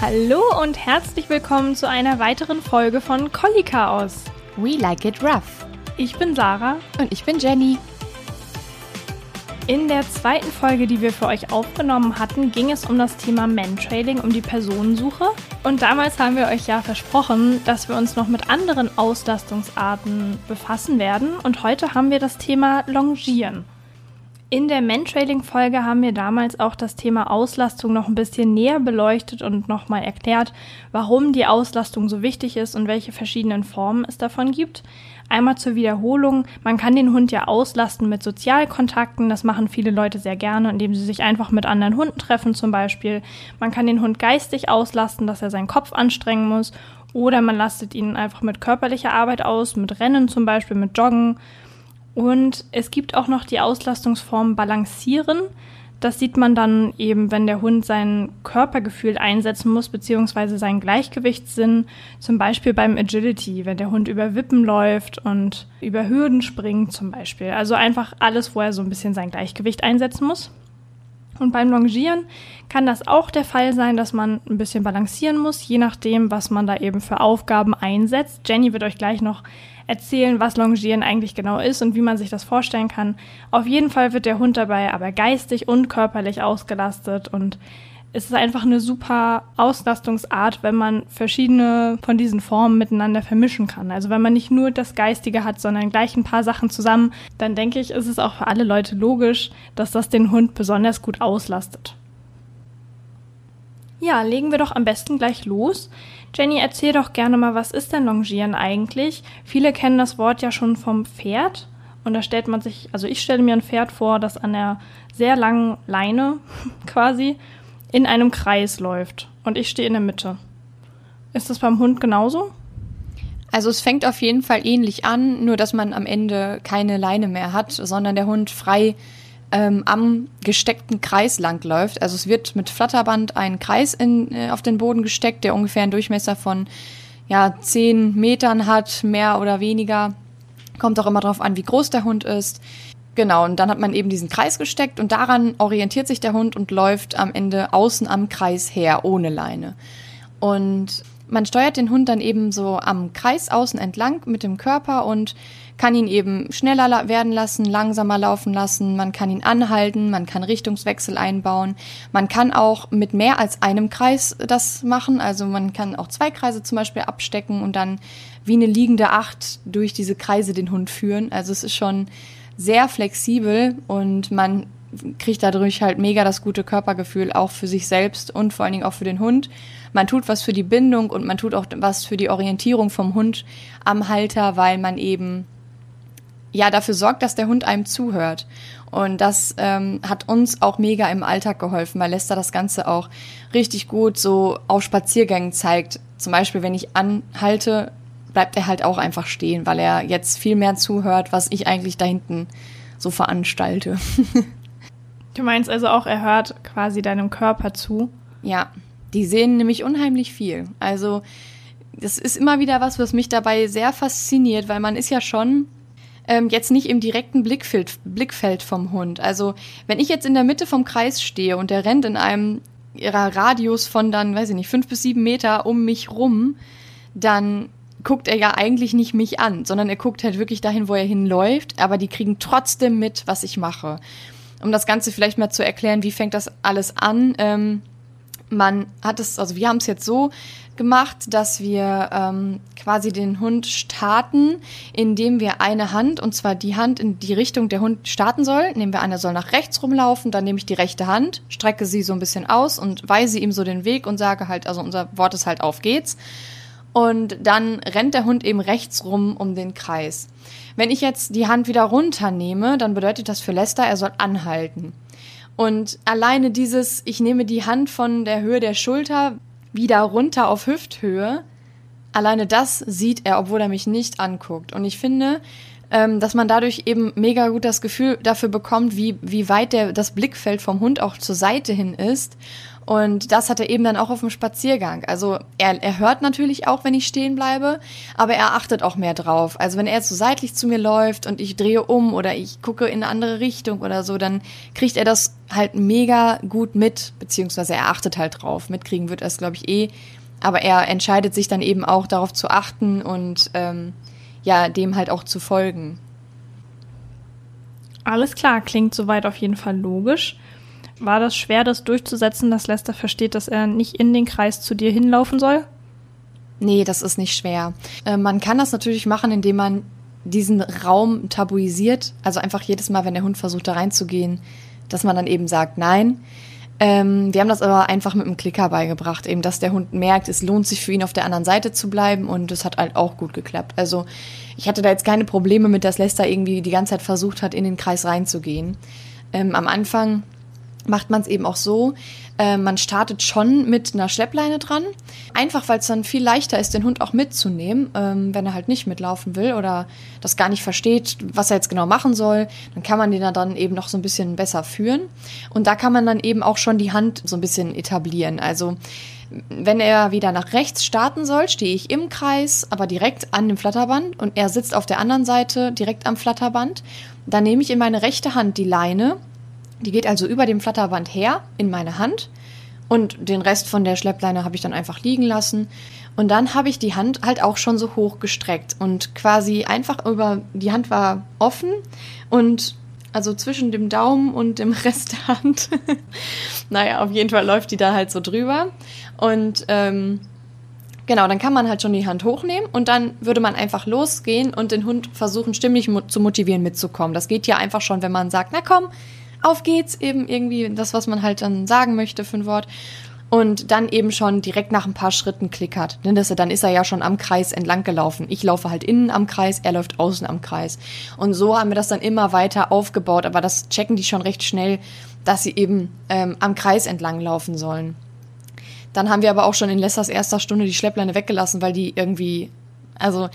Hallo und herzlich willkommen zu einer weiteren Folge von Collie Chaos. We like it rough. Ich bin Sarah. Und ich bin Jenny. In der zweiten Folge, die wir für euch aufgenommen hatten, ging es um das Thema Mantrailing, um die Personensuche. Und damals haben wir euch ja versprochen, dass wir uns noch mit anderen Auslastungsarten befassen werden. Und heute haben wir das Thema Longieren. In der Mantrailing-Folge haben wir damals auch das Thema Auslastung noch ein bisschen näher beleuchtet und nochmal erklärt, warum die Auslastung so wichtig ist und welche verschiedenen Formen es davon gibt. Einmal zur Wiederholung, man kann den Hund ja auslasten mit Sozialkontakten, das machen viele Leute sehr gerne, indem sie sich einfach mit anderen Hunden treffen zum Beispiel. Man kann den Hund geistig auslasten, dass er seinen Kopf anstrengen muss, oder man lastet ihn einfach mit körperlicher Arbeit aus, mit Rennen zum Beispiel, mit Joggen und es gibt auch noch die Auslastungsform Balancieren. Das sieht man dann eben, wenn der Hund sein Körpergefühl einsetzen muss, beziehungsweise seinen Gleichgewichtssinn, zum Beispiel beim Agility, wenn der Hund über Wippen läuft und über Hürden springt zum Beispiel. Also einfach alles, wo er so ein bisschen sein Gleichgewicht einsetzen muss. Und beim Longieren kann das auch der Fall sein, dass man ein bisschen balancieren muss, je nachdem, was man da eben für Aufgaben einsetzt. Jenny wird euch gleich noch erzählen, was Longieren eigentlich genau ist und wie man sich das vorstellen kann. Auf jeden Fall wird der Hund dabei aber geistig und körperlich ausgelastet und es ist einfach eine super Auslastungsart, wenn man verschiedene von diesen Formen miteinander vermischen kann. Also wenn man nicht nur das Geistige hat, sondern gleich ein paar Sachen zusammen, dann denke ich, ist es auch für alle Leute logisch, dass das den Hund besonders gut auslastet. Ja, legen wir doch am besten gleich los. Jenny, erzähl doch gerne mal, was ist denn Longieren eigentlich? Viele kennen das Wort ja schon vom Pferd. Und da stellt man sich, also ich stelle mir ein Pferd vor, das an einer sehr langen Leine quasi in einem Kreis läuft. Und ich stehe in der Mitte. Ist das beim Hund genauso? Also es fängt auf jeden Fall ähnlich an, nur dass man am Ende keine Leine mehr hat, sondern der Hund frei ähm, am gesteckten Kreis langläuft. Also es wird mit Flatterband ein Kreis in, äh, auf den Boden gesteckt, der ungefähr einen Durchmesser von ja, zehn Metern hat, mehr oder weniger. Kommt auch immer darauf an, wie groß der Hund ist. Genau, und dann hat man eben diesen Kreis gesteckt und daran orientiert sich der Hund und läuft am Ende außen am Kreis her, ohne Leine. Und man steuert den Hund dann eben so am Kreis außen entlang mit dem Körper und kann ihn eben schneller werden lassen, langsamer laufen lassen, man kann ihn anhalten, man kann Richtungswechsel einbauen, man kann auch mit mehr als einem Kreis das machen, also man kann auch zwei Kreise zum Beispiel abstecken und dann wie eine liegende Acht durch diese Kreise den Hund führen. Also es ist schon sehr flexibel und man kriegt dadurch halt mega das gute Körpergefühl auch für sich selbst und vor allen Dingen auch für den Hund. Man tut was für die Bindung und man tut auch was für die Orientierung vom Hund am Halter, weil man eben ja dafür sorgt, dass der Hund einem zuhört. Und das ähm, hat uns auch mega im Alltag geholfen, weil Lester das Ganze auch richtig gut so auf Spaziergängen zeigt. Zum Beispiel, wenn ich anhalte, bleibt er halt auch einfach stehen, weil er jetzt viel mehr zuhört, was ich eigentlich da hinten so veranstalte. du meinst also auch, er hört quasi deinem Körper zu? Ja, die sehen nämlich unheimlich viel. Also das ist immer wieder was, was mich dabei sehr fasziniert, weil man ist ja schon ähm, jetzt nicht im direkten Blickfeld, Blickfeld vom Hund. Also wenn ich jetzt in der Mitte vom Kreis stehe und der rennt in einem ihrer Radius von dann, weiß ich nicht, fünf bis sieben Meter um mich rum, dann guckt er ja eigentlich nicht mich an, sondern er guckt halt wirklich dahin, wo er hinläuft, aber die kriegen trotzdem mit, was ich mache. Um das Ganze vielleicht mal zu erklären, wie fängt das alles an? Ähm, man hat es, also wir haben es jetzt so gemacht, dass wir ähm, quasi den Hund starten, indem wir eine Hand, und zwar die Hand in die Richtung der Hund starten soll, nehmen wir an, er soll nach rechts rumlaufen, dann nehme ich die rechte Hand, strecke sie so ein bisschen aus und weise ihm so den Weg und sage halt, also unser Wort ist halt auf geht's. Und dann rennt der Hund eben rechts rum um den Kreis. Wenn ich jetzt die Hand wieder runternehme, dann bedeutet das für Lester, er soll anhalten. Und alleine dieses, ich nehme die Hand von der Höhe der Schulter wieder runter auf Hüfthöhe, alleine das sieht er, obwohl er mich nicht anguckt. Und ich finde, ähm, dass man dadurch eben mega gut das Gefühl dafür bekommt, wie, wie weit der, das Blickfeld vom Hund auch zur Seite hin ist. Und das hat er eben dann auch auf dem Spaziergang. Also er, er hört natürlich auch, wenn ich stehen bleibe, aber er achtet auch mehr drauf. Also wenn er jetzt so seitlich zu mir läuft und ich drehe um oder ich gucke in eine andere Richtung oder so, dann kriegt er das halt mega gut mit, beziehungsweise er achtet halt drauf. Mitkriegen wird er es, glaube ich, eh. Aber er entscheidet sich dann eben auch darauf zu achten und ähm, ja, dem halt auch zu folgen. Alles klar, klingt soweit auf jeden Fall logisch. War das schwer, das durchzusetzen, dass Lester versteht, dass er nicht in den Kreis zu dir hinlaufen soll? Nee, das ist nicht schwer. Äh, man kann das natürlich machen, indem man diesen Raum tabuisiert. Also einfach jedes Mal, wenn der Hund versucht, da reinzugehen, dass man dann eben sagt, nein. Ähm, wir haben das aber einfach mit einem Klicker beigebracht, eben, dass der Hund merkt, es lohnt sich für ihn auf der anderen Seite zu bleiben und es hat halt auch gut geklappt. Also ich hatte da jetzt keine Probleme mit, dass Lester irgendwie die ganze Zeit versucht hat, in den Kreis reinzugehen. Ähm, am Anfang macht man es eben auch so, äh, man startet schon mit einer Schleppleine dran, einfach weil es dann viel leichter ist, den Hund auch mitzunehmen, ähm, wenn er halt nicht mitlaufen will oder das gar nicht versteht, was er jetzt genau machen soll, dann kann man den dann eben noch so ein bisschen besser führen. Und da kann man dann eben auch schon die Hand so ein bisschen etablieren, also wenn er wieder nach rechts starten soll, stehe ich im Kreis, aber direkt an dem Flatterband und er sitzt auf der anderen Seite direkt am Flatterband. Dann nehme ich in meine rechte Hand die Leine die geht also über dem Flatterband her in meine Hand und den Rest von der Schleppleine habe ich dann einfach liegen lassen. Und dann habe ich die Hand halt auch schon so hoch gestreckt und quasi einfach über, die Hand war offen und also zwischen dem Daumen und dem Rest der Hand. naja, auf jeden Fall läuft die da halt so drüber. Und ähm, genau, dann kann man halt schon die Hand hochnehmen und dann würde man einfach losgehen und den Hund versuchen, stimmlich zu motivieren mitzukommen. Das geht ja einfach schon, wenn man sagt, na komm, auf geht's, eben irgendwie das, was man halt dann sagen möchte für ein Wort. Und dann eben schon direkt nach ein paar Schritten klickert. Dann ist er ja schon am Kreis entlang gelaufen. Ich laufe halt innen am Kreis, er läuft außen am Kreis. Und so haben wir das dann immer weiter aufgebaut. Aber das checken die schon recht schnell, dass sie eben ähm, am Kreis entlang laufen sollen. Dann haben wir aber auch schon in Lessers erster Stunde die Schleppleine weggelassen, weil die irgendwie also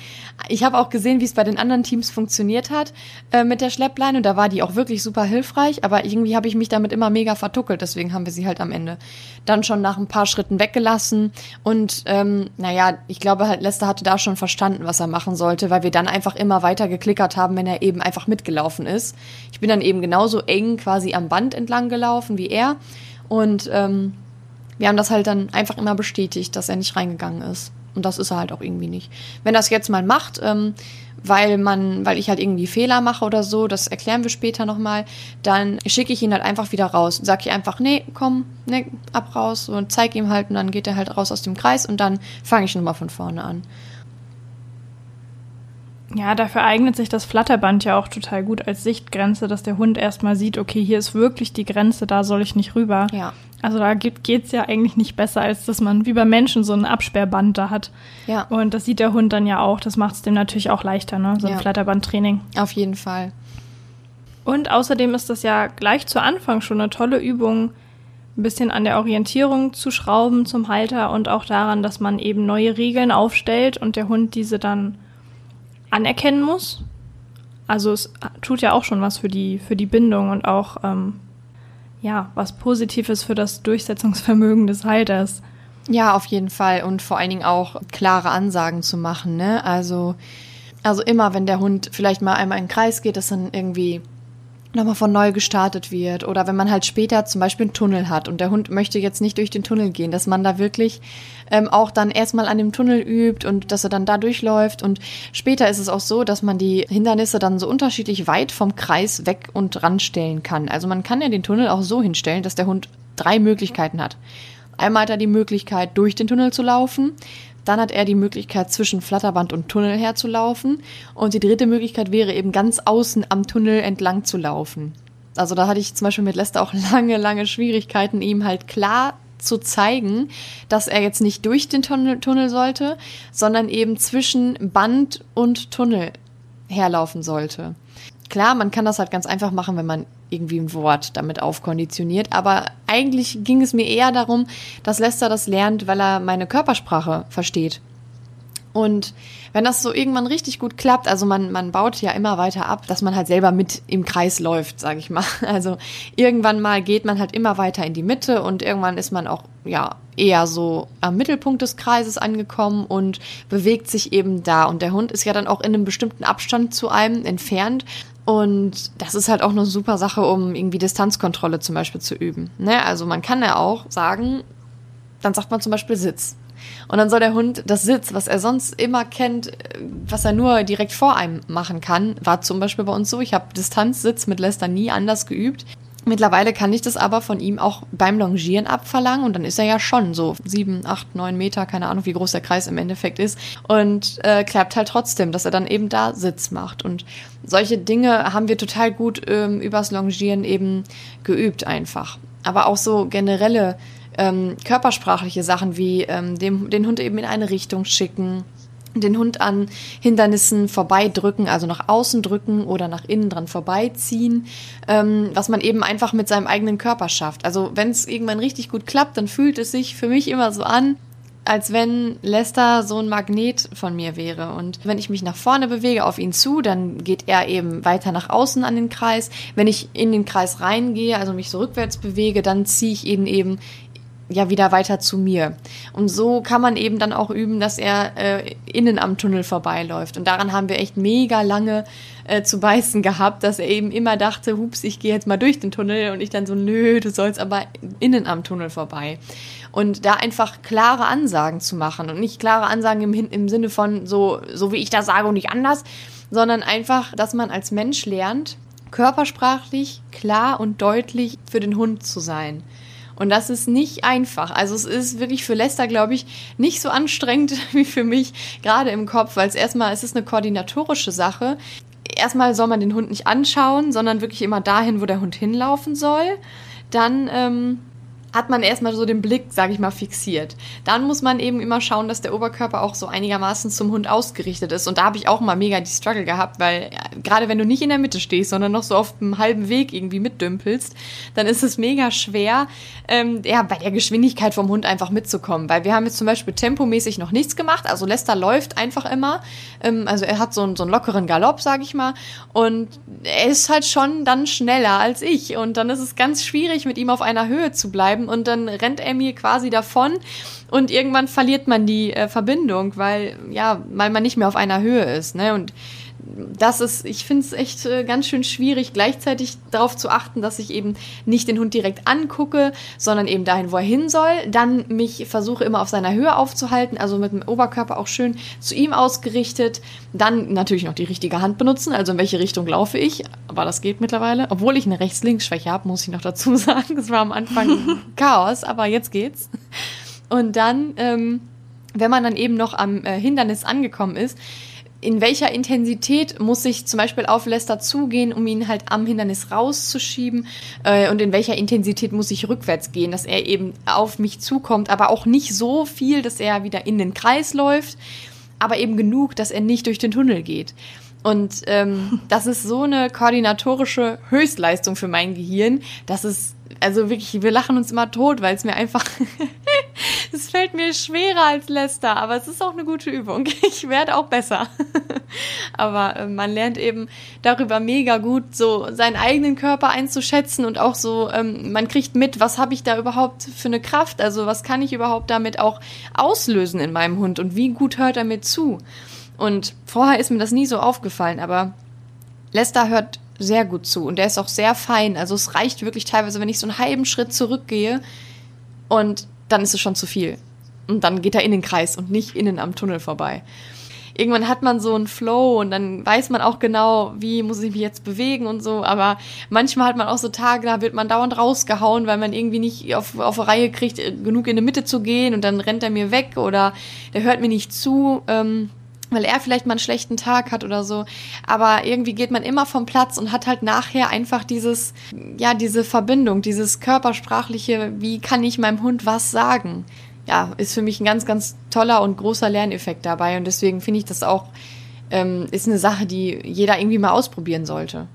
ich habe auch gesehen, wie es bei den anderen Teams funktioniert hat äh, mit der Schleppleine. Und da war die auch wirklich super hilfreich. Aber irgendwie habe ich mich damit immer mega vertuckelt. Deswegen haben wir sie halt am Ende dann schon nach ein paar Schritten weggelassen. Und ähm, naja, ich glaube halt, Lester hatte da schon verstanden, was er machen sollte, weil wir dann einfach immer weiter geklickert haben, wenn er eben einfach mitgelaufen ist. Ich bin dann eben genauso eng quasi am Band entlang gelaufen wie er. Und ähm, wir haben das halt dann einfach immer bestätigt, dass er nicht reingegangen ist. Und das ist er halt auch irgendwie nicht. Wenn das jetzt mal macht, ähm, weil man, weil ich halt irgendwie Fehler mache oder so, das erklären wir später nochmal, dann schicke ich ihn halt einfach wieder raus. Sag ich einfach, nee, komm, nee, ab raus und zeig ihm halt und dann geht er halt raus aus dem Kreis und dann fange ich nochmal von vorne an. Ja, dafür eignet sich das Flatterband ja auch total gut als Sichtgrenze, dass der Hund erstmal sieht, okay, hier ist wirklich die Grenze, da soll ich nicht rüber. Ja. Also da geht es ja eigentlich nicht besser, als dass man wie bei Menschen so ein Absperrband da hat. Ja. Und das sieht der Hund dann ja auch. Das macht es dem natürlich auch leichter, ne? So ein ja. Flatterbandtraining. Auf jeden Fall. Und außerdem ist das ja gleich zu Anfang schon eine tolle Übung, ein bisschen an der Orientierung zu schrauben zum Halter und auch daran, dass man eben neue Regeln aufstellt und der Hund diese dann anerkennen muss. Also es tut ja auch schon was für die, für die Bindung und auch ähm, ja, was Positives für das Durchsetzungsvermögen des Halters. Ja, auf jeden Fall. Und vor allen Dingen auch klare Ansagen zu machen, ne? Also, also immer, wenn der Hund vielleicht mal einmal in den Kreis geht, dass dann irgendwie nochmal von neu gestartet wird. Oder wenn man halt später zum Beispiel einen Tunnel hat und der Hund möchte jetzt nicht durch den Tunnel gehen, dass man da wirklich ähm, auch dann erstmal an dem Tunnel übt und dass er dann da durchläuft. Und später ist es auch so, dass man die Hindernisse dann so unterschiedlich weit vom Kreis weg und ranstellen kann. Also man kann ja den Tunnel auch so hinstellen, dass der Hund drei Möglichkeiten hat. Einmal hat er die Möglichkeit, durch den Tunnel zu laufen. Dann hat er die Möglichkeit, zwischen Flatterband und Tunnel herzulaufen. Und die dritte Möglichkeit wäre eben ganz außen am Tunnel entlang zu laufen. Also da hatte ich zum Beispiel mit Lester auch lange, lange Schwierigkeiten, ihm halt klar zu zeigen, dass er jetzt nicht durch den Tunnel, Tunnel sollte, sondern eben zwischen Band und Tunnel herlaufen sollte. Klar, man kann das halt ganz einfach machen, wenn man irgendwie ein Wort damit aufkonditioniert, aber eigentlich ging es mir eher darum, dass Lester das lernt, weil er meine Körpersprache versteht. Und wenn das so irgendwann richtig gut klappt, also man, man baut ja immer weiter ab, dass man halt selber mit im Kreis läuft, sage ich mal. Also irgendwann mal geht man halt immer weiter in die Mitte und irgendwann ist man auch ja eher so am Mittelpunkt des Kreises angekommen und bewegt sich eben da. Und der Hund ist ja dann auch in einem bestimmten Abstand zu einem entfernt. Und das ist halt auch eine super Sache, um irgendwie Distanzkontrolle zum Beispiel zu üben. Ne? Also man kann ja auch sagen, dann sagt man zum Beispiel Sitz. Und dann soll der Hund das Sitz, was er sonst immer kennt, was er nur direkt vor einem machen kann, war zum Beispiel bei uns so. Ich habe Distanzsitz mit Lester nie anders geübt. Mittlerweile kann ich das aber von ihm auch beim Longieren abverlangen und dann ist er ja schon so sieben, acht, neun Meter, keine Ahnung, wie groß der Kreis im Endeffekt ist und äh, klappt halt trotzdem, dass er dann eben da Sitz macht und solche Dinge haben wir total gut ähm, übers Longieren eben geübt einfach. Aber auch so generelle ähm, körpersprachliche Sachen wie ähm, dem, den Hund eben in eine Richtung schicken, den Hund an Hindernissen vorbeidrücken, also nach außen drücken oder nach innen dran vorbeiziehen, ähm, was man eben einfach mit seinem eigenen Körper schafft. Also wenn es irgendwann richtig gut klappt, dann fühlt es sich für mich immer so an, als wenn Lester so ein Magnet von mir wäre. Und wenn ich mich nach vorne bewege auf ihn zu, dann geht er eben weiter nach außen an den Kreis. Wenn ich in den Kreis reingehe, also mich so rückwärts bewege, dann ziehe ich ihn eben ja wieder weiter zu mir. Und so kann man eben dann auch üben, dass er äh, innen am Tunnel vorbeiläuft. Und daran haben wir echt mega lange äh, zu beißen gehabt, dass er eben immer dachte, hups, ich gehe jetzt mal durch den Tunnel und ich dann so, nö, du sollst aber innen am Tunnel vorbei. Und da einfach klare Ansagen zu machen und nicht klare Ansagen im, im Sinne von so, so wie ich das sage und nicht anders, sondern einfach, dass man als Mensch lernt, körpersprachlich klar und deutlich für den Hund zu sein. Und das ist nicht einfach. Also es ist wirklich für Lester, glaube ich, nicht so anstrengend wie für mich, gerade im Kopf, weil es erstmal, es ist eine koordinatorische Sache. Erstmal soll man den Hund nicht anschauen, sondern wirklich immer dahin, wo der Hund hinlaufen soll. Dann ähm, hat man erstmal so den Blick, sage ich mal, fixiert. Dann muss man eben immer schauen, dass der Oberkörper auch so einigermaßen zum Hund ausgerichtet ist. Und da habe ich auch mal mega die Struggle gehabt, weil äh, gerade wenn du nicht in der Mitte stehst, sondern noch so auf dem halben Weg irgendwie mitdümpelst, dann ist es mega schwer, ähm, ja, bei der Geschwindigkeit vom Hund einfach mitzukommen. Weil wir haben jetzt zum Beispiel tempomäßig noch nichts gemacht. Also Lester läuft einfach immer. Ähm, also er hat so, einen, so einen lockeren Galopp, sage ich mal. Und er ist halt schon dann schneller als ich. Und dann ist es ganz schwierig, mit ihm auf einer Höhe zu bleiben bleiben und dann rennt mir quasi davon und irgendwann verliert man die äh, Verbindung, weil ja, weil man nicht mehr auf einer Höhe ist, ne? Und das ist, ich finde es echt äh, ganz schön schwierig, gleichzeitig darauf zu achten, dass ich eben nicht den Hund direkt angucke, sondern eben dahin, wo er hin soll. Dann mich versuche immer auf seiner Höhe aufzuhalten, also mit dem Oberkörper auch schön zu ihm ausgerichtet. Dann natürlich noch die richtige Hand benutzen, also in welche Richtung laufe ich. Aber das geht mittlerweile. Obwohl ich eine Rechts-Links-Schwäche habe, muss ich noch dazu sagen. Das war am Anfang Chaos, aber jetzt geht's. Und dann, ähm, wenn man dann eben noch am äh, Hindernis angekommen ist, in welcher Intensität muss ich zum Beispiel auf Lester zugehen, um ihn halt am Hindernis rauszuschieben äh, und in welcher Intensität muss ich rückwärts gehen, dass er eben auf mich zukommt, aber auch nicht so viel, dass er wieder in den Kreis läuft, aber eben genug, dass er nicht durch den Tunnel geht. Und ähm, das ist so eine koordinatorische Höchstleistung für mein Gehirn, dass es also wirklich, wir lachen uns immer tot, weil es mir einfach, fällt mir schwerer als Lester, aber es ist auch eine gute Übung. Ich werde auch besser. aber äh, man lernt eben darüber mega gut, so seinen eigenen Körper einzuschätzen und auch so, ähm, man kriegt mit, was habe ich da überhaupt für eine Kraft, also was kann ich überhaupt damit auch auslösen in meinem Hund und wie gut hört er mir zu. Und vorher ist mir das nie so aufgefallen, aber Lester hört sehr gut zu und der ist auch sehr fein. Also es reicht wirklich teilweise, wenn ich so einen halben Schritt zurückgehe und dann ist es schon zu viel. Und dann geht er in den Kreis und nicht innen am Tunnel vorbei. Irgendwann hat man so einen Flow und dann weiß man auch genau, wie muss ich mich jetzt bewegen und so. Aber manchmal hat man auch so Tage, da wird man dauernd rausgehauen, weil man irgendwie nicht auf, auf Reihe kriegt, genug in die Mitte zu gehen und dann rennt er mir weg oder der hört mir nicht zu. Ähm, weil er vielleicht mal einen schlechten Tag hat oder so. Aber irgendwie geht man immer vom Platz und hat halt nachher einfach dieses, ja, diese Verbindung, dieses körpersprachliche, wie kann ich meinem Hund was sagen? Ja, ist für mich ein ganz, ganz toller und großer Lerneffekt dabei. Und deswegen finde ich das auch, ähm, ist eine Sache, die jeder irgendwie mal ausprobieren sollte.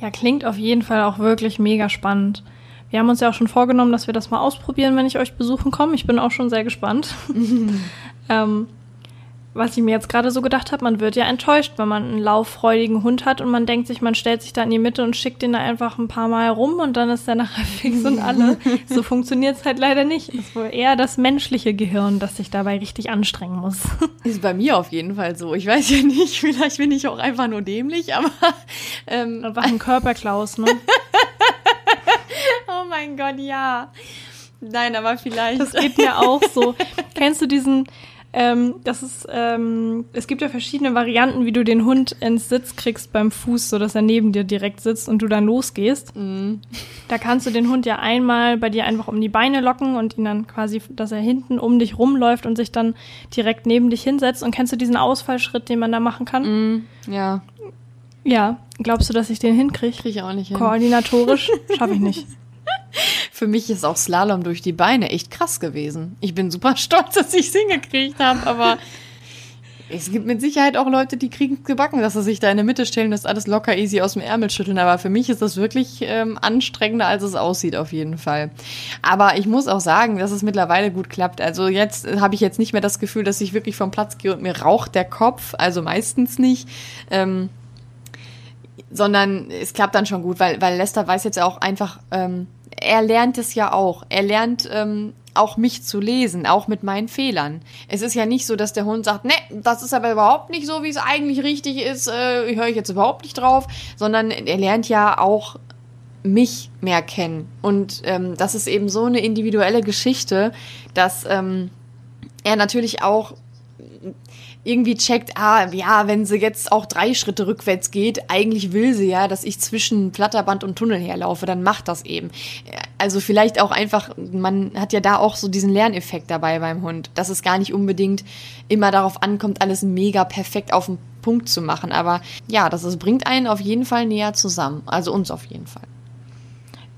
Ja, klingt auf jeden Fall auch wirklich mega spannend. Wir haben uns ja auch schon vorgenommen, dass wir das mal ausprobieren, wenn ich euch besuchen komme. Ich bin auch schon sehr gespannt. ähm, was ich mir jetzt gerade so gedacht habe, man wird ja enttäuscht, wenn man einen lauffreudigen Hund hat und man denkt sich, man stellt sich da in die Mitte und schickt den da einfach ein paar Mal rum und dann ist der nachher fix und alle. so funktioniert es halt leider nicht. Es ist wohl eher das menschliche Gehirn, das sich dabei richtig anstrengen muss. Ist bei mir auf jeden Fall so. Ich weiß ja nicht, vielleicht bin ich auch einfach nur dämlich, aber ähm, einfach ein Körperklaus, ne? oh mein Gott, ja. Nein, aber vielleicht. Das geht mir auch so. Kennst du diesen, ähm, das ist, ähm, es gibt ja verschiedene Varianten, wie du den Hund ins Sitz kriegst beim Fuß, so dass er neben dir direkt sitzt und du dann losgehst. Mhm. Da kannst du den Hund ja einmal bei dir einfach um die Beine locken und ihn dann quasi, dass er hinten um dich rumläuft und sich dann direkt neben dich hinsetzt. Und kennst du diesen Ausfallschritt, den man da machen kann? Mhm. Ja. Ja. Glaubst du, dass ich den hinkriege? Krieg ich auch nicht hin. Koordinatorisch schaffe ich nicht. Für mich ist auch Slalom durch die Beine echt krass gewesen. Ich bin super stolz, dass ich es hingekriegt habe, aber es gibt mit Sicherheit auch Leute, die kriegen gebacken, dass sie sich da in der Mitte stellen, das alles locker easy aus dem Ärmel schütteln. Aber für mich ist das wirklich ähm, anstrengender, als es aussieht, auf jeden Fall. Aber ich muss auch sagen, dass es mittlerweile gut klappt. Also jetzt habe ich jetzt nicht mehr das Gefühl, dass ich wirklich vom Platz gehe und mir raucht der Kopf. Also meistens nicht. Ähm, sondern es klappt dann schon gut, weil, weil Lester weiß jetzt auch einfach, ähm, er lernt es ja auch. Er lernt ähm, auch mich zu lesen, auch mit meinen Fehlern. Es ist ja nicht so, dass der Hund sagt, ne, das ist aber überhaupt nicht so, wie es eigentlich richtig ist, äh, höre ich jetzt überhaupt nicht drauf, sondern er lernt ja auch mich mehr kennen. Und ähm, das ist eben so eine individuelle Geschichte, dass ähm, er natürlich auch irgendwie checkt, ah, ja, wenn sie jetzt auch drei Schritte rückwärts geht, eigentlich will sie ja, dass ich zwischen Flatterband und Tunnel herlaufe, dann macht das eben. Also vielleicht auch einfach, man hat ja da auch so diesen Lerneffekt dabei beim Hund, dass es gar nicht unbedingt immer darauf ankommt, alles mega perfekt auf den Punkt zu machen. Aber ja, das ist, bringt einen auf jeden Fall näher zusammen. Also uns auf jeden Fall.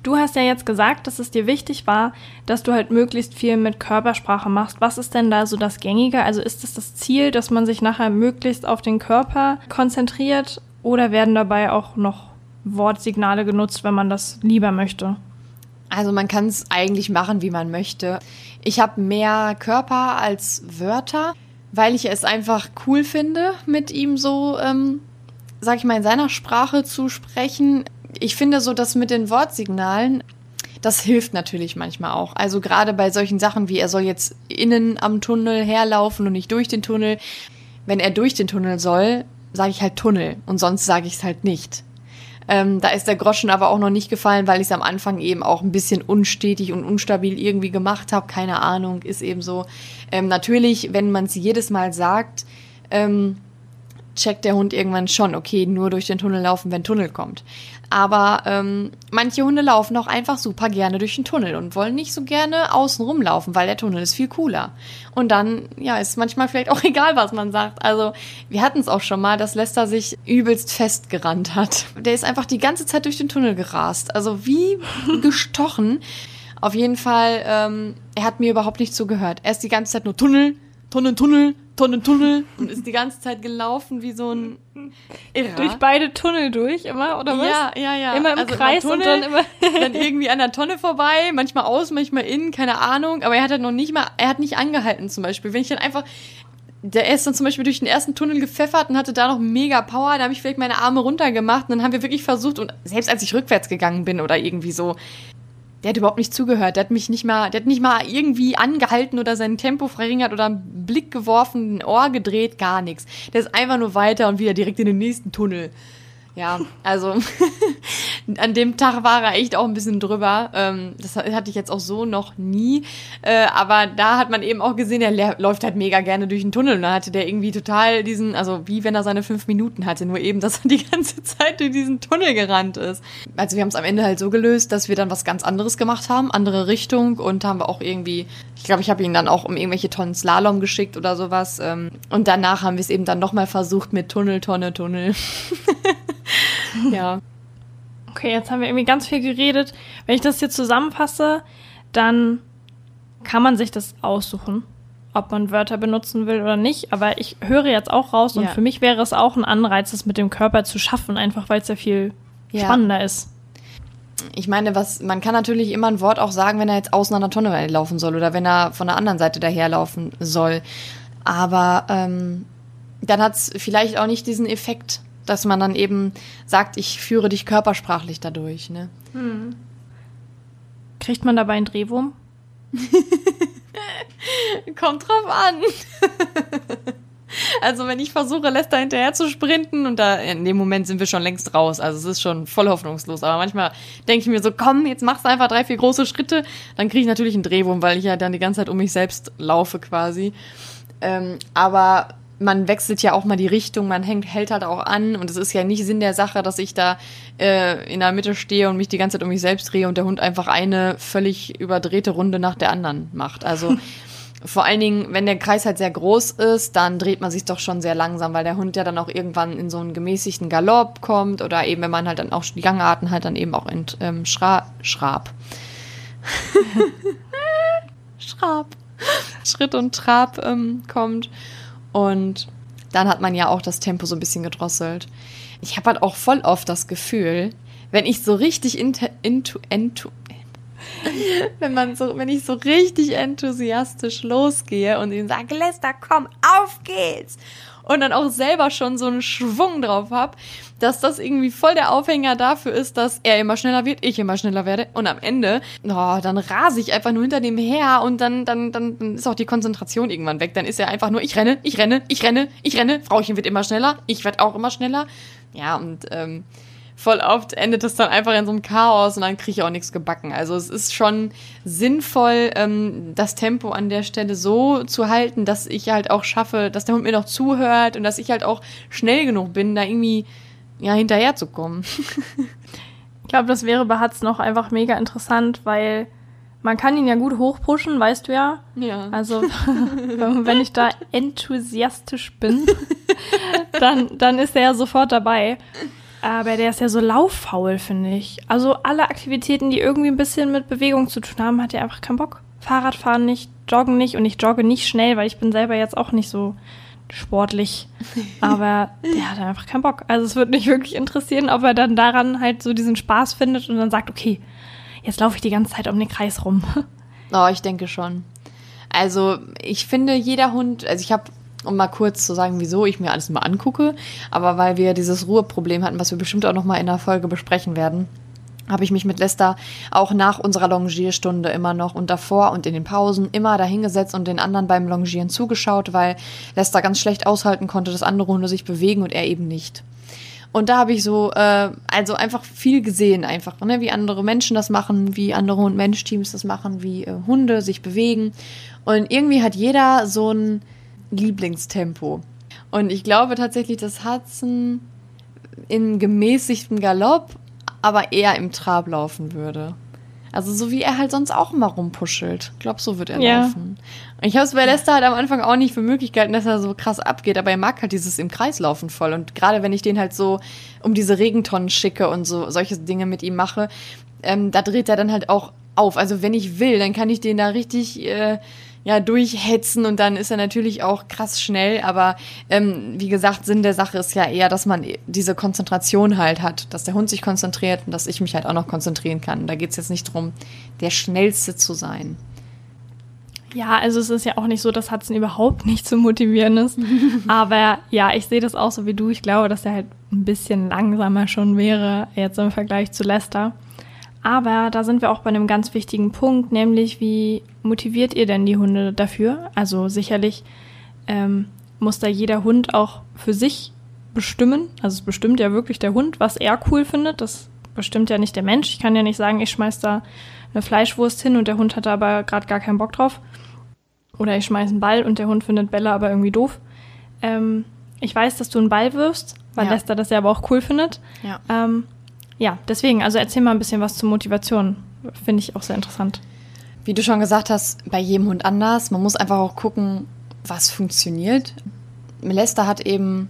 Du hast ja jetzt gesagt, dass es dir wichtig war, dass du halt möglichst viel mit Körpersprache machst. Was ist denn da so das Gängige? Also ist es das Ziel, dass man sich nachher möglichst auf den Körper konzentriert oder werden dabei auch noch Wortsignale genutzt, wenn man das lieber möchte? Also man kann es eigentlich machen, wie man möchte. Ich habe mehr Körper als Wörter, weil ich es einfach cool finde, mit ihm so, ähm, sag ich mal, in seiner Sprache zu sprechen ich finde so, dass mit den Wortsignalen, das hilft natürlich manchmal auch. Also gerade bei solchen Sachen wie er soll jetzt innen am Tunnel herlaufen und nicht durch den Tunnel. Wenn er durch den Tunnel soll, sage ich halt Tunnel und sonst sage ich es halt nicht. Ähm, da ist der Groschen aber auch noch nicht gefallen, weil ich es am Anfang eben auch ein bisschen unstetig und unstabil irgendwie gemacht habe. Keine Ahnung, ist eben so. Ähm, natürlich, wenn man es jedes Mal sagt, ähm, checkt der Hund irgendwann schon, okay, nur durch den Tunnel laufen, wenn Tunnel kommt. Aber ähm, manche Hunde laufen auch einfach super gerne durch den Tunnel und wollen nicht so gerne außen rumlaufen, weil der Tunnel ist viel cooler. Und dann, ja, ist manchmal vielleicht auch egal, was man sagt. Also, wir hatten es auch schon mal, dass Lester sich übelst festgerannt hat. Der ist einfach die ganze Zeit durch den Tunnel gerast. Also wie gestochen. Auf jeden Fall, ähm, er hat mir überhaupt nicht zugehört. Er ist die ganze Zeit nur Tunnel, Tunnel, Tunnel, Tunnel, Tunnel und ist die ganze Zeit gelaufen wie so ein Irrer. Durch beide Tunnel durch immer, oder was? Ja, ja, ja. Immer im also Kreis Tunnel, und dann immer. dann irgendwie an der Tonne vorbei, manchmal aus, manchmal innen, keine Ahnung. Aber er hat halt noch nicht mal, er hat nicht angehalten zum Beispiel. Wenn ich dann einfach, der ist dann zum Beispiel durch den ersten Tunnel gepfeffert und hatte da noch mega Power. Da habe ich vielleicht meine Arme runtergemacht und dann haben wir wirklich versucht und selbst als ich rückwärts gegangen bin oder irgendwie so, der hat überhaupt nicht zugehört. Der hat mich nicht mal, der hat nicht mal irgendwie angehalten oder sein Tempo verringert oder einen Blick geworfen, ein Ohr gedreht, gar nichts. Der ist einfach nur weiter und wieder direkt in den nächsten Tunnel. Ja, also an dem Tag war er echt auch ein bisschen drüber. Ähm, das hatte ich jetzt auch so noch nie. Äh, aber da hat man eben auch gesehen, er läuft halt mega gerne durch den Tunnel. Und da hatte der irgendwie total diesen, also wie wenn er seine fünf Minuten hatte, nur eben, dass er die ganze Zeit durch diesen Tunnel gerannt ist. Also wir haben es am Ende halt so gelöst, dass wir dann was ganz anderes gemacht haben, andere Richtung und haben wir auch irgendwie, ich glaube, ich habe ihn dann auch um irgendwelche Tonnen Slalom geschickt oder sowas. Ähm, und danach haben wir es eben dann nochmal versucht mit Tunnel, Tonne, Tunnel. ja. Okay, jetzt haben wir irgendwie ganz viel geredet. Wenn ich das hier zusammenfasse, dann kann man sich das aussuchen, ob man Wörter benutzen will oder nicht. Aber ich höre jetzt auch raus ja. und für mich wäre es auch ein Anreiz, das mit dem Körper zu schaffen, einfach weil es ja viel ja. spannender ist. Ich meine, was, man kann natürlich immer ein Wort auch sagen, wenn er jetzt außen an der Tonne laufen soll oder wenn er von der anderen Seite daherlaufen soll. Aber ähm, dann hat es vielleicht auch nicht diesen Effekt, dass man dann eben sagt, ich führe dich körpersprachlich dadurch. Ne? Hm. Kriegt man dabei einen Drehwurm? Kommt drauf an. Also wenn ich versuche, Lester hinterher zu sprinten und da in dem Moment sind wir schon längst raus. Also es ist schon voll hoffnungslos. Aber manchmal denke ich mir so, komm, jetzt machst du einfach drei, vier große Schritte. Dann kriege ich natürlich einen Drehwurm, weil ich ja dann die ganze Zeit um mich selbst laufe quasi. Ähm, aber man wechselt ja auch mal die Richtung, man hängt, hält halt auch an und es ist ja nicht Sinn der Sache, dass ich da äh, in der Mitte stehe und mich die ganze Zeit um mich selbst drehe und der Hund einfach eine völlig überdrehte Runde nach der anderen macht. Also vor allen Dingen, wenn der Kreis halt sehr groß ist, dann dreht man sich doch schon sehr langsam, weil der Hund ja dann auch irgendwann in so einen gemäßigten Galopp kommt oder eben, wenn man halt dann auch die Gangarten halt dann eben auch in ähm, Schra Schrab. Schrab. Schritt und Trab ähm, kommt. Und dann hat man ja auch das Tempo so ein bisschen gedrosselt. Ich habe halt auch voll oft das Gefühl, wenn ich so richtig into, into, wenn man so, wenn ich so richtig enthusiastisch losgehe und ihnen sage, Lester, komm, auf geht's! Und dann auch selber schon so einen Schwung drauf habe, dass das irgendwie voll der Aufhänger dafür ist, dass er immer schneller wird, ich immer schneller werde. Und am Ende, oh, dann rase ich einfach nur hinter dem her und dann, dann, dann, dann ist auch die Konzentration irgendwann weg. Dann ist er einfach nur, ich renne, ich renne, ich renne, ich renne. Frauchen wird immer schneller, ich werde auch immer schneller. Ja, und ähm, voll oft endet es dann einfach in so einem Chaos und dann kriege ich auch nichts gebacken. Also es ist schon sinnvoll, ähm, das Tempo an der Stelle so zu halten, dass ich halt auch schaffe, dass der Hund mir noch zuhört und dass ich halt auch schnell genug bin, da irgendwie ja hinterherzukommen. ich glaube, das wäre bei Hatz noch einfach mega interessant, weil man kann ihn ja gut hochpushen, weißt du ja. Ja. Also wenn ich da enthusiastisch bin, dann, dann ist er ja sofort dabei. Aber der ist ja so lauffaul, finde ich. Also alle Aktivitäten, die irgendwie ein bisschen mit Bewegung zu tun haben, hat er einfach keinen Bock. Fahrradfahren nicht, Joggen nicht und ich jogge nicht schnell, weil ich bin selber jetzt auch nicht so sportlich. Aber der hat einfach keinen Bock. Also es wird mich wirklich interessieren, ob er dann daran halt so diesen Spaß findet und dann sagt, okay, jetzt laufe ich die ganze Zeit um den Kreis rum. Oh, ich denke schon. Also ich finde, jeder Hund, also ich habe um mal kurz zu sagen, wieso ich mir alles mal angucke. Aber weil wir dieses Ruheproblem hatten, was wir bestimmt auch noch mal in der Folge besprechen werden, habe ich mich mit Lester auch nach unserer Longierstunde immer noch und davor und in den Pausen immer dahingesetzt und den anderen beim Longieren zugeschaut, weil Lester ganz schlecht aushalten konnte, dass andere Hunde sich bewegen und er eben nicht. Und da habe ich so, äh, also einfach viel gesehen, einfach, ne, wie andere Menschen das machen, wie andere Hund-Mensch-Teams das machen, wie äh, Hunde sich bewegen. Und irgendwie hat jeder so ein, Lieblingstempo. Und ich glaube tatsächlich, dass Hudson in gemäßigtem Galopp, aber eher im Trab laufen würde. Also so wie er halt sonst auch immer rumpuschelt. Ich glaube, so wird er ja. laufen. Und ich habe es bei Lester halt am Anfang auch nicht für möglich gehalten, dass er so krass abgeht, aber er mag halt dieses im Kreis laufen voll. Und gerade wenn ich den halt so um diese Regentonnen schicke und so solche Dinge mit ihm mache, ähm, da dreht er dann halt auch auf. Also wenn ich will, dann kann ich den da richtig äh, ja, durchhetzen und dann ist er natürlich auch krass schnell. Aber ähm, wie gesagt, Sinn der Sache ist ja eher, dass man diese Konzentration halt hat, dass der Hund sich konzentriert und dass ich mich halt auch noch konzentrieren kann. Da geht es jetzt nicht darum, der Schnellste zu sein. Ja, also es ist ja auch nicht so, dass Hudson überhaupt nicht zu motivieren ist. Aber ja, ich sehe das auch so wie du. Ich glaube, dass er halt ein bisschen langsamer schon wäre, jetzt im Vergleich zu Lester. Aber da sind wir auch bei einem ganz wichtigen Punkt, nämlich wie motiviert ihr denn die Hunde dafür? Also sicherlich ähm, muss da jeder Hund auch für sich bestimmen. Also es bestimmt ja wirklich der Hund, was er cool findet. Das bestimmt ja nicht der Mensch. Ich kann ja nicht sagen, ich schmeiß da eine Fleischwurst hin und der Hund hat da aber gerade gar keinen Bock drauf. Oder ich schmeiß einen Ball und der Hund findet Bälle aber irgendwie doof. Ähm, ich weiß, dass du einen Ball wirfst, weil ja. Lester das ja aber auch cool findet. Ja. Ähm, ja, deswegen, also erzähl mal ein bisschen was zur Motivation. Finde ich auch sehr interessant. Wie du schon gesagt hast, bei jedem Hund anders. Man muss einfach auch gucken, was funktioniert. Melester hat eben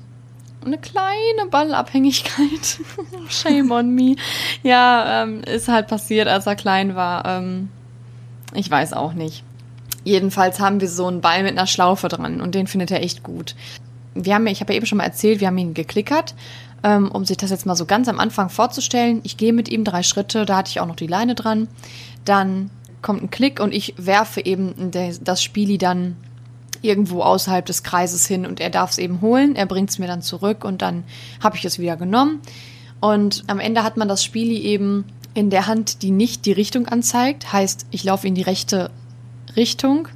eine kleine Ballabhängigkeit. Shame on me. Ja, ähm, ist halt passiert, als er klein war. Ähm, ich weiß auch nicht. Jedenfalls haben wir so einen Ball mit einer Schlaufe dran und den findet er echt gut. Wir haben, ich habe ja eben schon mal erzählt, wir haben ihn geklickert ähm, um sich das jetzt mal so ganz am Anfang vorzustellen. Ich gehe mit ihm drei Schritte, da hatte ich auch noch die Leine dran. Dann kommt ein Klick und ich werfe eben das Spieli dann irgendwo außerhalb des Kreises hin und er darf es eben holen. Er bringt es mir dann zurück und dann habe ich es wieder genommen. Und am Ende hat man das Spieli eben in der Hand, die nicht die Richtung anzeigt. Heißt, ich laufe in die rechte Richtung.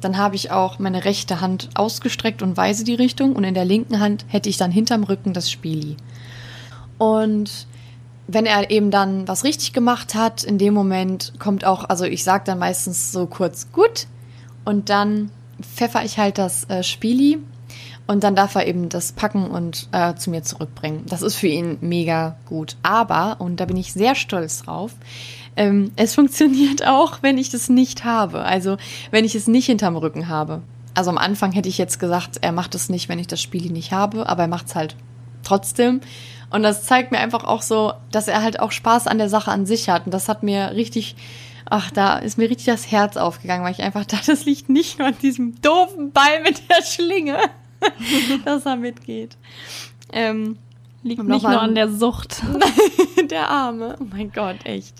Dann habe ich auch meine rechte Hand ausgestreckt und weise die Richtung. Und in der linken Hand hätte ich dann hinterm Rücken das Spieli. Und wenn er eben dann was richtig gemacht hat, in dem Moment kommt auch, also ich sage dann meistens so kurz gut und dann pfeffer ich halt das äh, Spieli und dann darf er eben das packen und äh, zu mir zurückbringen. Das ist für ihn mega gut. Aber, und da bin ich sehr stolz drauf, ähm, es funktioniert auch, wenn ich das nicht habe. Also wenn ich es nicht hinterm Rücken habe. Also am Anfang hätte ich jetzt gesagt, er macht es nicht, wenn ich das Spiel nicht habe, aber er macht es halt trotzdem. Und das zeigt mir einfach auch so, dass er halt auch Spaß an der Sache an sich hat. Und das hat mir richtig, ach, da ist mir richtig das Herz aufgegangen, weil ich einfach dachte, das liegt nicht nur an diesem doofen Ball mit der Schlinge, dass er mitgeht. Ähm, liegt nicht nur an der Sucht. der Arme. Oh mein Gott, echt.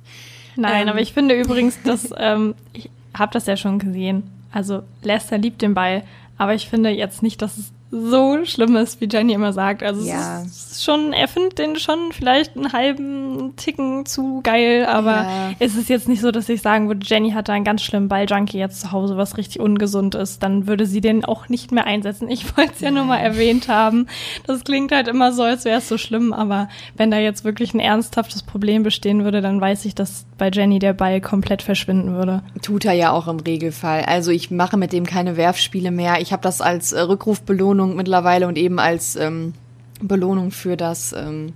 Nein, ähm. aber ich finde übrigens, dass ähm, ich habe das ja schon gesehen. Also Lester liebt den Ball, aber ich finde jetzt nicht, dass es so schlimm ist, wie Jenny immer sagt. Also ja. es ist schon, er findet den schon vielleicht einen halben Ticken zu geil, aber ja. es ist jetzt nicht so, dass ich sagen würde, Jenny hat da einen ganz schlimmen Balljunkie jetzt zu Hause, was richtig ungesund ist. Dann würde sie den auch nicht mehr einsetzen. Ich wollte es ja nur mal erwähnt haben. Das klingt halt immer so, als wäre es so schlimm, aber wenn da jetzt wirklich ein ernsthaftes Problem bestehen würde, dann weiß ich, dass bei Jenny der Ball komplett verschwinden würde. Tut er ja auch im Regelfall. Also ich mache mit dem keine Werfspiele mehr. Ich habe das als äh, Rückrufbelohnung Belohnung mittlerweile und eben als ähm, Belohnung für das ähm,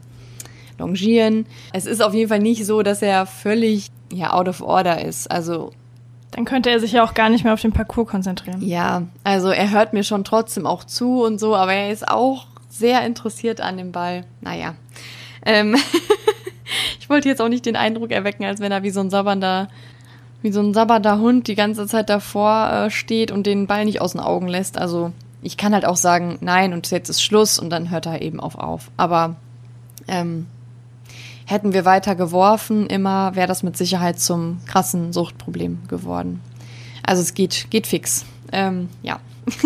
Longieren. Es ist auf jeden Fall nicht so, dass er völlig ja out of order ist. Also dann könnte er sich ja auch gar nicht mehr auf den Parcours konzentrieren. Ja, also er hört mir schon trotzdem auch zu und so, aber er ist auch sehr interessiert an dem Ball. Naja. Ähm ich wollte jetzt auch nicht den Eindruck erwecken, als wenn er wie so ein sabbernder, wie so ein sabbernder Hund die ganze Zeit davor äh, steht und den Ball nicht aus den Augen lässt. Also ich kann halt auch sagen, nein, und jetzt ist Schluss und dann hört er eben auf auf. Aber ähm, hätten wir weiter geworfen, immer wäre das mit Sicherheit zum krassen Suchtproblem geworden. Also es geht, geht fix. Ähm, ja.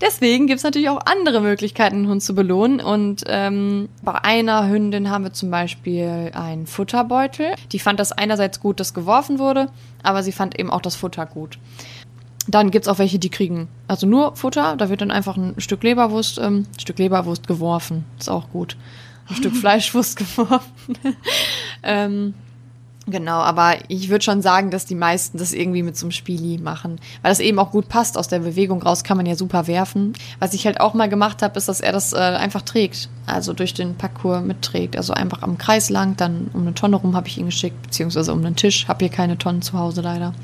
Deswegen gibt es natürlich auch andere Möglichkeiten, einen Hund zu belohnen. Und ähm, bei einer Hündin haben wir zum Beispiel einen Futterbeutel. Die fand das einerseits gut, dass geworfen wurde, aber sie fand eben auch das Futter gut. Dann gibt's auch welche, die kriegen also nur Futter. Da wird dann einfach ein Stück Leberwurst, ähm, Stück Leberwurst geworfen. Ist auch gut. Ein Stück Fleischwurst geworfen. ähm, Genau, aber ich würde schon sagen, dass die meisten das irgendwie mit so einem Spieli machen, weil das eben auch gut passt. Aus der Bewegung raus kann man ja super werfen. Was ich halt auch mal gemacht habe, ist, dass er das äh, einfach trägt, also durch den Parcours mitträgt. Also einfach am Kreis lang, dann um eine Tonne rum habe ich ihn geschickt, beziehungsweise um einen Tisch. Habe hier keine Tonnen zu Hause leider.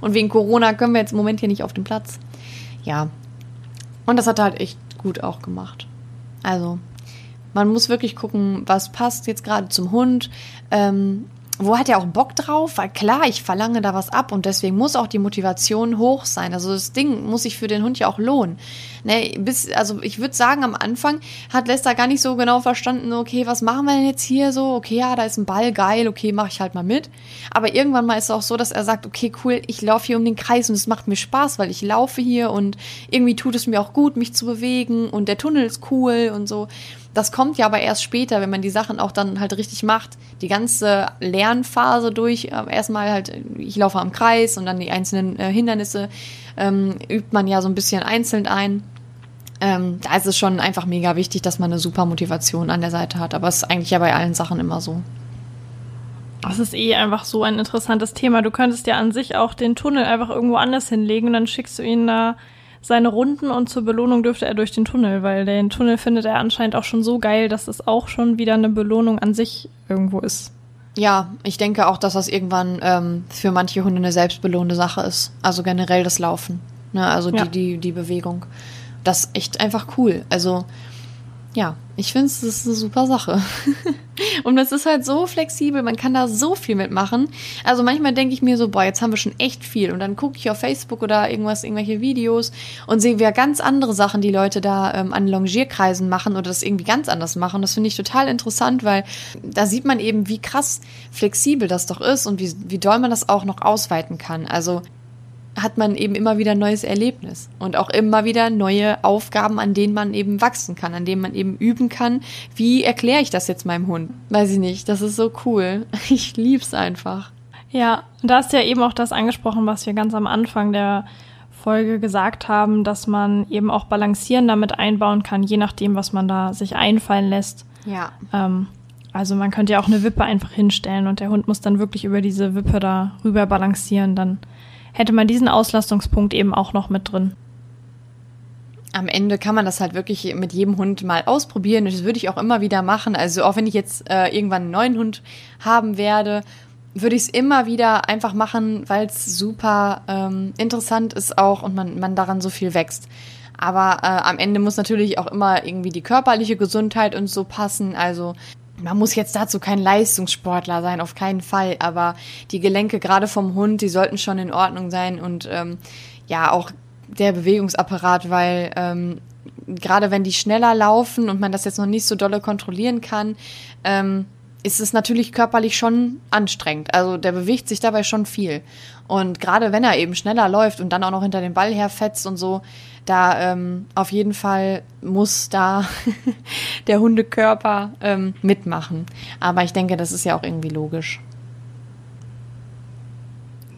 Und wegen Corona können wir jetzt im Moment hier nicht auf den Platz. Ja. Und das hat er halt echt gut auch gemacht. Also man muss wirklich gucken, was passt jetzt gerade zum Hund. Ähm, wo hat er auch Bock drauf? Weil klar, ich verlange da was ab und deswegen muss auch die Motivation hoch sein. Also das Ding muss sich für den Hund ja auch lohnen. Ne, bis, also ich würde sagen, am Anfang hat Lester gar nicht so genau verstanden, okay, was machen wir denn jetzt hier so? Okay, ja, da ist ein Ball, geil, okay, mache ich halt mal mit. Aber irgendwann mal ist es auch so, dass er sagt, okay, cool, ich laufe hier um den Kreis und es macht mir Spaß, weil ich laufe hier und irgendwie tut es mir auch gut, mich zu bewegen und der Tunnel ist cool und so. Das kommt ja aber erst später, wenn man die Sachen auch dann halt richtig macht. Die ganze Lernphase durch, äh, erstmal halt, ich laufe am Kreis und dann die einzelnen äh, Hindernisse ähm, übt man ja so ein bisschen einzeln ein. Ähm, da ist es schon einfach mega wichtig, dass man eine super Motivation an der Seite hat. Aber es ist eigentlich ja bei allen Sachen immer so. Das ist eh einfach so ein interessantes Thema. Du könntest ja an sich auch den Tunnel einfach irgendwo anders hinlegen und dann schickst du ihn da seine Runden und zur Belohnung dürfte er durch den Tunnel, weil den Tunnel findet er anscheinend auch schon so geil, dass es auch schon wieder eine Belohnung an sich irgendwo ist. Ja, ich denke auch, dass das irgendwann ähm, für manche Hunde eine selbstbelohnende Sache ist. Also generell das Laufen. Ne? Also die, ja. die, die Bewegung. Das ist echt einfach cool. Also ja, ich finde, es ist eine super Sache. und es ist halt so flexibel, man kann da so viel mitmachen. Also manchmal denke ich mir so, boah, jetzt haben wir schon echt viel. Und dann gucke ich auf Facebook oder irgendwas, irgendwelche Videos und sehe wieder ganz andere Sachen, die Leute da ähm, an Longierkreisen machen oder das irgendwie ganz anders machen. Das finde ich total interessant, weil da sieht man eben, wie krass flexibel das doch ist und wie, wie doll man das auch noch ausweiten kann. Also hat man eben immer wieder ein neues Erlebnis und auch immer wieder neue Aufgaben, an denen man eben wachsen kann, an denen man eben üben kann. Wie erkläre ich das jetzt meinem Hund? Weiß ich nicht. Das ist so cool. Ich lieb's einfach. Ja, und da hast du ja eben auch das angesprochen, was wir ganz am Anfang der Folge gesagt haben, dass man eben auch Balancieren damit einbauen kann, je nachdem, was man da sich einfallen lässt. Ja. Ähm, also man könnte ja auch eine Wippe einfach hinstellen und der Hund muss dann wirklich über diese Wippe da rüber balancieren. Dann hätte man diesen Auslastungspunkt eben auch noch mit drin. Am Ende kann man das halt wirklich mit jedem Hund mal ausprobieren. Das würde ich auch immer wieder machen. Also auch wenn ich jetzt äh, irgendwann einen neuen Hund haben werde, würde ich es immer wieder einfach machen, weil es super ähm, interessant ist auch und man, man daran so viel wächst. Aber äh, am Ende muss natürlich auch immer irgendwie die körperliche Gesundheit und so passen. Also man muss jetzt dazu kein Leistungssportler sein, auf keinen Fall, aber die Gelenke gerade vom Hund, die sollten schon in Ordnung sein und ähm, ja, auch der Bewegungsapparat, weil ähm, gerade wenn die schneller laufen und man das jetzt noch nicht so dolle kontrollieren kann, ähm, ist es natürlich körperlich schon anstrengend. Also der bewegt sich dabei schon viel. Und gerade wenn er eben schneller läuft und dann auch noch hinter den Ball herfetzt und so, da ähm, auf jeden Fall muss da der Hundekörper ähm, mitmachen. Aber ich denke, das ist ja auch irgendwie logisch.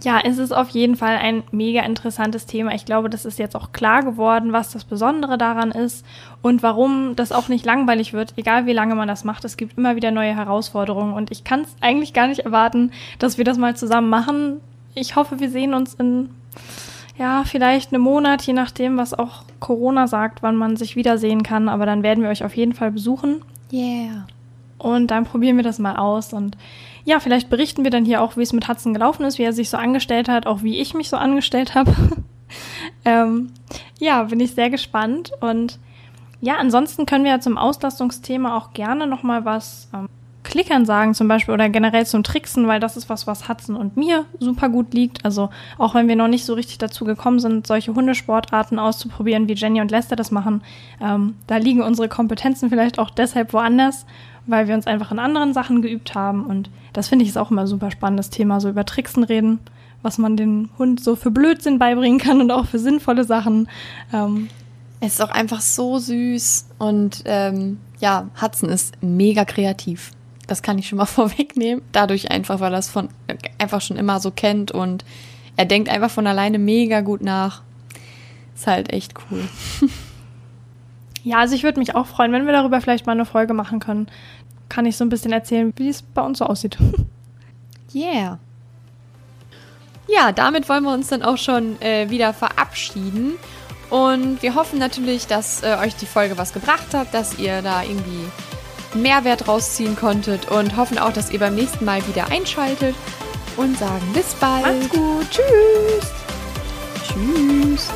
Ja, es ist auf jeden Fall ein mega interessantes Thema. Ich glaube, das ist jetzt auch klar geworden, was das Besondere daran ist und warum das auch nicht langweilig wird, egal wie lange man das macht. Es gibt immer wieder neue Herausforderungen und ich kann es eigentlich gar nicht erwarten, dass wir das mal zusammen machen. Ich hoffe, wir sehen uns in ja, vielleicht einen Monat, je nachdem, was auch Corona sagt, wann man sich wiedersehen kann. Aber dann werden wir euch auf jeden Fall besuchen. Yeah. Und dann probieren wir das mal aus. Und ja, vielleicht berichten wir dann hier auch, wie es mit Hudson gelaufen ist, wie er sich so angestellt hat, auch wie ich mich so angestellt habe. ähm, ja, bin ich sehr gespannt. Und ja, ansonsten können wir ja zum Auslastungsthema auch gerne nochmal was ähm, Klickern sagen zum Beispiel oder generell zum Tricksen, weil das ist was, was Hudson und mir super gut liegt. Also auch wenn wir noch nicht so richtig dazu gekommen sind, solche Hundesportarten auszuprobieren, wie Jenny und Lester das machen, ähm, da liegen unsere Kompetenzen vielleicht auch deshalb woanders, weil wir uns einfach in anderen Sachen geübt haben. Und das finde ich ist auch immer ein super spannendes Thema, so über Tricksen reden, was man dem Hund so für Blödsinn beibringen kann und auch für sinnvolle Sachen. Ähm, es ist auch einfach so süß und ähm, ja, Hudson ist mega kreativ. Das kann ich schon mal vorwegnehmen. Dadurch einfach, weil er es von einfach schon immer so kennt und er denkt einfach von alleine mega gut nach. Ist halt echt cool. Ja, also ich würde mich auch freuen, wenn wir darüber vielleicht mal eine Folge machen können. Kann ich so ein bisschen erzählen, wie es bei uns so aussieht. Yeah. Ja, damit wollen wir uns dann auch schon äh, wieder verabschieden. Und wir hoffen natürlich, dass äh, euch die Folge was gebracht hat, dass ihr da irgendwie Mehrwert rausziehen konntet und hoffen auch, dass ihr beim nächsten Mal wieder einschaltet und sagen bis bald. Macht's gut. Tschüss. Tschüss.